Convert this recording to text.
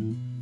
Mm-hmm.